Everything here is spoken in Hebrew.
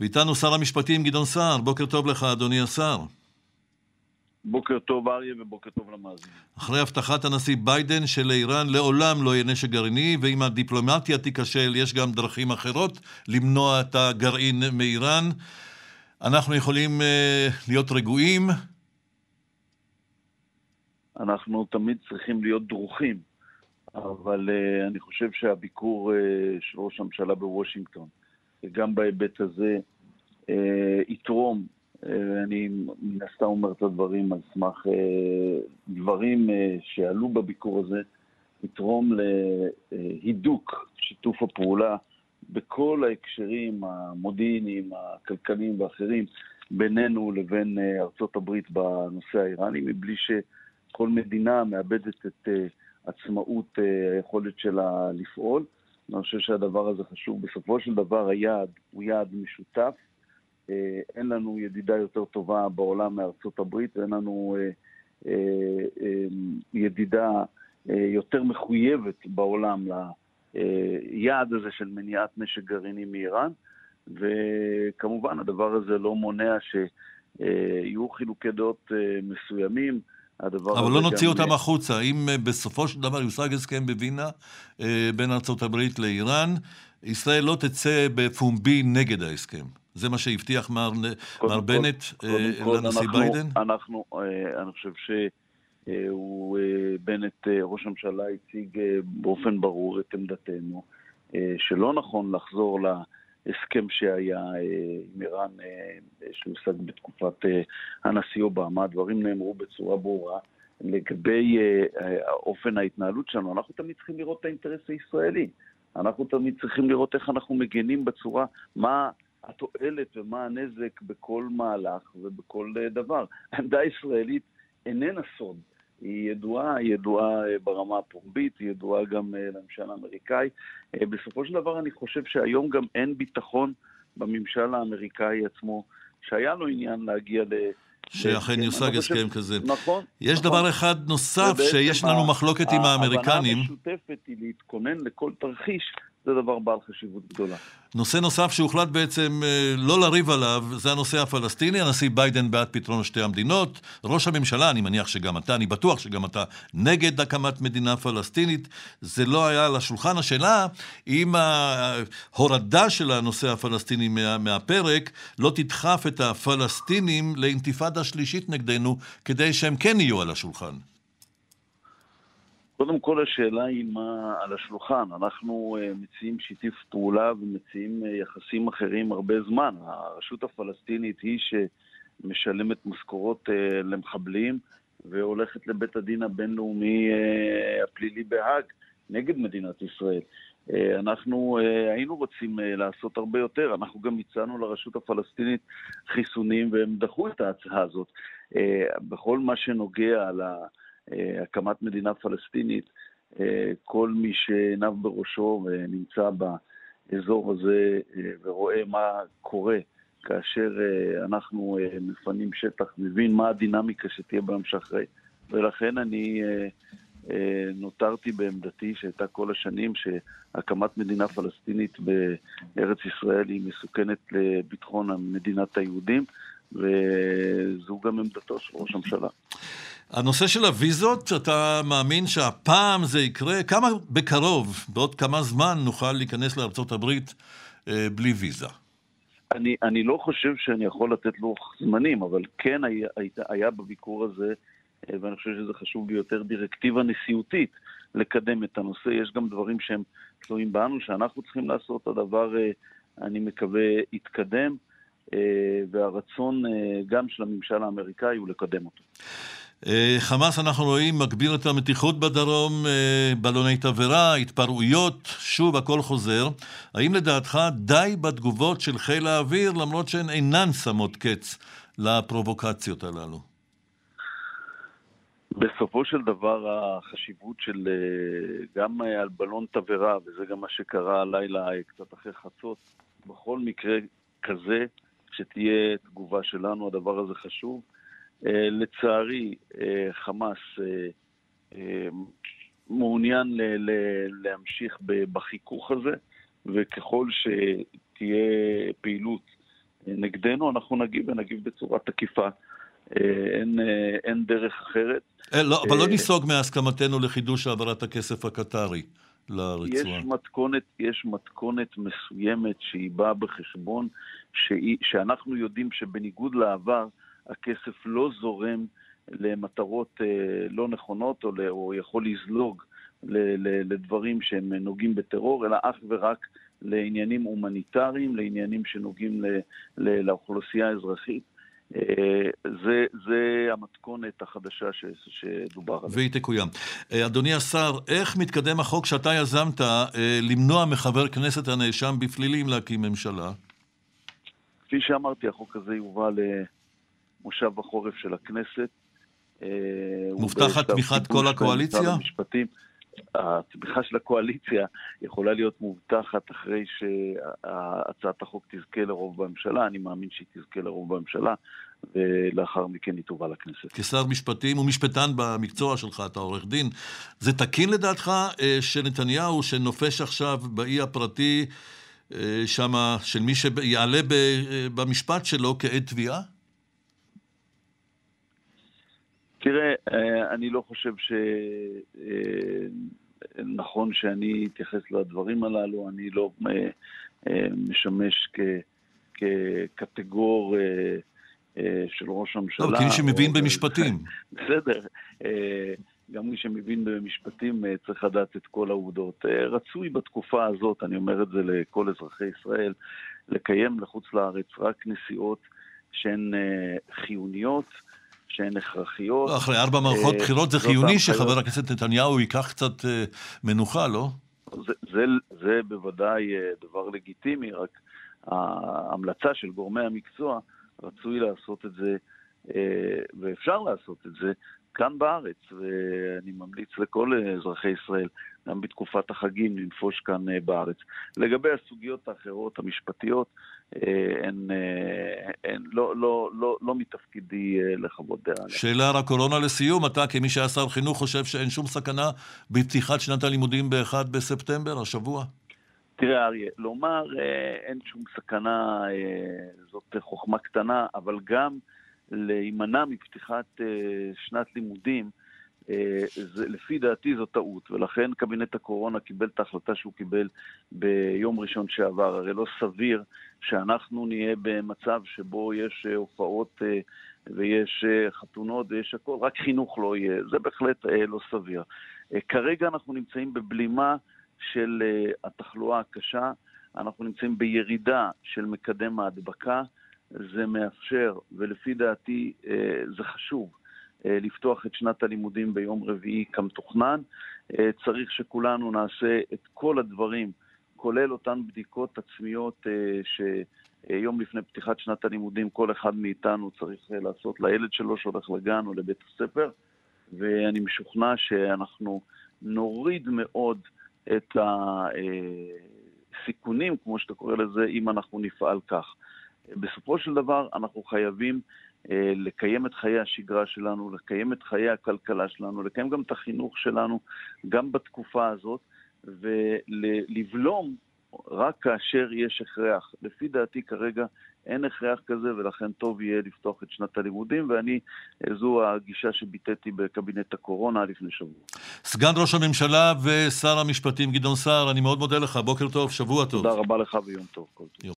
ואיתנו שר המשפטים גדעון סער, בוקר טוב לך, אדוני השר. בוקר טוב אריה ובוקר טוב למאזינים. אחרי הבטחת הנשיא ביידן שלאיראן לעולם לא יהיה נשק גרעיני, ואם הדיפלומטיה תיכשל, יש גם דרכים אחרות למנוע את הגרעין מאיראן. אנחנו יכולים uh, להיות רגועים? אנחנו תמיד צריכים להיות דרוכים, אבל uh, אני חושב שהביקור uh, של ראש הממשלה בוושינגטון, וגם בהיבט הזה, uh, יתרום אה, אני מן הסתם אומר את הדברים על סמך אה, דברים אה, שעלו בביקור הזה, יתרום להידוק שיתוף הפעולה בכל ההקשרים המודיעיניים, הכלכליים ואחרים בינינו לבין ארצות הברית בנושא האיראני, מבלי שכל מדינה מאבדת את עצמאות היכולת שלה לפעול. אני חושב שהדבר הזה חשוב. בסופו של דבר היעד הוא יעד משותף. אה, אין לנו ידידה יותר טובה בעולם מארצות הברית, ואין לנו אה, אה, ידידה יותר מחויבת בעולם ליעד הזה של מניעת נשק גרעיני מאיראן. וכמובן הדבר הזה לא מונע שיהיו חילוקי דעות מסוימים. אבל לא נוציא אותם החוצה. אם בסופו של דבר יושג הסכם בווינה בין ארה"ב לאיראן, ישראל לא תצא בפומבי נגד ההסכם. זה מה שהבטיח מר, מר בנט אה, לנשיא ביידן? אנחנו, אה, אני חושב שהוא, אה, בנט, ראש הממשלה, הציג באופן ברור את עמדתנו, שלא נכון לחזור להסכם שהיה עם איראן, שהושג בתקופת הנשיא אובמה. הדברים נאמרו בצורה ברורה. לגבי אופן ההתנהלות שלנו, אנחנו תמיד צריכים לראות את האינטרס הישראלי. אנחנו תמיד צריכים לראות איך אנחנו מגנים בצורה, מה התועלת ומה הנזק בכל מהלך ובכל אה, דבר. העמדה הישראלית איננה סוד. היא ידועה, היא ידועה אה, ברמה הפומבית, היא ידועה גם אה, לממשל האמריקאי. בסופו של דבר אני חושב שהיום גם אין ביטחון בממשל האמריקאי עצמו, שהיה לו עניין להגיע ל... שאכן יושג הסכם כזה. נכון. יש נכון. דבר אחד נוסף שיש לנו מחלוקת עם האמריקנים. ההבנה המשותפת היא להתכונן לכל תרחיש זה דבר בעל חשיבות גדולה. נושא נוסף שהוחלט בעצם אה, לא לריב עליו, זה הנושא הפלסטיני. הנשיא ביידן בעד פתרון שתי המדינות. ראש הממשלה, אני מניח שגם אתה, אני בטוח שגם אתה, נגד הקמת מדינה פלסטינית. זה לא היה על השולחן. השאלה, אם ההורדה של הנושא הפלסטיני מה, מהפרק לא תדחף את הפלסטינים לאינתיפאדה שלישית נגדנו, כדי שהם כן יהיו על השולחן. קודם כל השאלה היא מה על השולחן. אנחנו uh, מציעים שיתוף פעולה ומציעים uh, יחסים אחרים הרבה זמן. הרשות הפלסטינית היא שמשלמת משכורות uh, למחבלים והולכת לבית הדין הבינלאומי הפלילי בהאג נגד מדינת ישראל. אנחנו היינו רוצים לעשות הרבה יותר. אנחנו גם הצענו לרשות הפלסטינית חיסונים והם דחו את ההצעה הזאת. בכל מה שנוגע ל... לה... אה, הקמת מדינה פלסטינית, אה, כל מי שעיניו בראשו ונמצא באזור הזה אה, ורואה מה קורה כאשר אנחנו מפנים שטח, מבין מה הדינמיקה שתהיה ביום שאחרי. ולכן אני נותרתי בעמדתי שהייתה כל השנים שהקמת מדינה פלסטינית בארץ ישראל היא מסוכנת לביטחון מדינת היהודים, וזו גם עמדתו של ראש הממשלה. הנושא של הוויזות, אתה מאמין שהפעם זה יקרה? כמה בקרוב, בעוד כמה זמן, נוכל להיכנס לארה"ב אה, בלי ויזה? אני, אני לא חושב שאני יכול לתת לוח זמנים, אבל כן היה, היה, היה בביקור הזה, אה, ואני חושב שזה חשוב ביותר, דירקטיבה נשיאותית לקדם את הנושא. יש גם דברים שהם תלויים בנו, שאנחנו צריכים לעשות. הדבר, אה, אני מקווה, יתקדם, אה, והרצון גם של הממשל האמריקאי הוא לקדם אותו. אה, חמאס, אנחנו רואים, מגביר את המתיחות בדרום, אה, בלוני תבערה, התפרעויות, שוב הכל חוזר. האם לדעתך די בתגובות של חיל האוויר, למרות שהן אינן שמות קץ לפרובוקציות הללו? בסופו של דבר החשיבות של אה, גם על בלון תבערה, וזה גם מה שקרה הלילה קצת אחרי חצות, בכל מקרה כזה, שתהיה תגובה שלנו, הדבר הזה חשוב. אה, לצערי, אה, חמאס אה, מעוניין להמשיך בחיכוך הזה, וככל שתהיה פעילות נגדנו, אנחנו נגיב ונגיב בצורה תקיפה. אין, אין דרך אחרת. לא, אבל לא ניסוג מהסכמתנו לחידוש העברת הכסף הקטרי. לרצועה. יש מתכונת, יש מתכונת מסוימת שהיא באה בחשבון, שהיא, שאנחנו יודעים שבניגוד לעבר, הכסף לא זורם למטרות אה, לא נכונות, או, או יכול לזלוג לדברים שהם נוגעים בטרור, אלא אך ורק לעניינים הומניטריים, לעניינים שנוגעים לאוכלוסייה האזרחית. אה, זה, זה המתכונת החדשה ש, שדובר עליה. והיא תקוים. אה, אדוני השר, איך מתקדם החוק שאתה יזמת למנוע מחבר כנסת הנאשם בפלילים להקים ממשלה? כפי שאמרתי, החוק הזה יובא למושב החורף של הכנסת. מובטחת תמיכת כל הקואליציה? המשפטים. התמיכה של הקואליציה יכולה להיות מובטחת אחרי שהצעת החוק תזכה לרוב בממשלה, אני מאמין שהיא תזכה לרוב בממשלה, ולאחר מכן היא תובא לכנסת. כשר משפטים ומשפטן במקצוע שלך, אתה עורך דין, זה תקין לדעתך אה, שנתניהו, שנופש עכשיו באי הפרטי אה, שמה, של מי שיעלה אה, במשפט שלו כעד תביעה? תראה, אה, אני לא חושב שנכון אה, שאני אתייחס לדברים הללו, אני לא אה, משמש כקטגור של ראש הממשלה. לא, כי מי שמבין במשפטים. בסדר. גם מי שמבין במשפטים צריך לדעת את כל העובדות. רצוי בתקופה הזאת, אני אומר את זה לכל אזרחי ישראל, לקיים לחוץ לארץ רק נסיעות שהן חיוניות. שהן הכרחיות. לא, אחרי ארבע מערכות אה, בחירות זה חיוני שחבר הכנסת נתניהו ייקח קצת אה, מנוחה, לא? זה, זה, זה בוודאי אה, דבר לגיטימי, רק ההמלצה של גורמי המקצוע, רצוי לעשות את זה, ואפשר לעשות את זה, כאן בארץ, ואני ממליץ לכל אזרחי ישראל, גם בתקופת החגים, לנפוש כאן בארץ. לגבי הסוגיות האחרות, המשפטיות, אה, הן, אה, הן לא, לא, לא, לא מתפקידי לחוות דעה. שאלה על הקורונה לסיום, אתה כמי שהיה שר חינוך חושב שאין שום סכנה בפתיחת שנת הלימודים ב-1 בספטמבר, השבוע? תראה, אריה, לומר אין שום סכנה, זאת חוכמה קטנה, אבל גם להימנע מפתיחת שנת לימודים, זה, לפי דעתי זו טעות, ולכן קבינט הקורונה קיבל את ההחלטה שהוא קיבל ביום ראשון שעבר. הרי לא סביר שאנחנו נהיה במצב שבו יש uh, הופעות uh, ויש חתונות ויש הכל, רק חינוך לא יהיה. זה בהחלט לא סביר. כרגע אנחנו נמצאים בבלימה של התחלואה הקשה, אנחנו נמצאים בירידה של מקדם ההדבקה. זה מאפשר, ולפי דעתי אה, זה חשוב, אה, לפתוח את שנת הלימודים ביום רביעי כמתוכנן. אה, צריך שכולנו נעשה את כל הדברים, כולל אותן בדיקות עצמיות שיום לפני פתיחת שנת הלימודים כל אחד מאיתנו צריך לעשות לילד שלו שהולך לגן או לבית הספר, ואני משוכנע שאנחנו נוריד מאוד את הסיכונים, כמו שאתה קורא לזה, אם אנחנו נפעל כך. בסופו של דבר אנחנו חייבים אה, לקיים את חיי השגרה שלנו, לקיים את חיי הכלכלה שלנו, לקיים גם את החינוך שלנו, גם בתקופה הזאת, ולבלום רק כאשר יש הכרח. לפי דעתי כרגע אין הכרח כזה, ולכן טוב יהיה לפתוח את שנת הלימודים, ואני, אה, זו הגישה שביטאתי בקבינט הקורונה לפני שבוע. סגן ראש הממשלה ושר המשפטים גדעון סער, אני מאוד מודה לך, בוקר טוב, שבוע טוב. תודה רבה לך ויום טוב. כל טוב.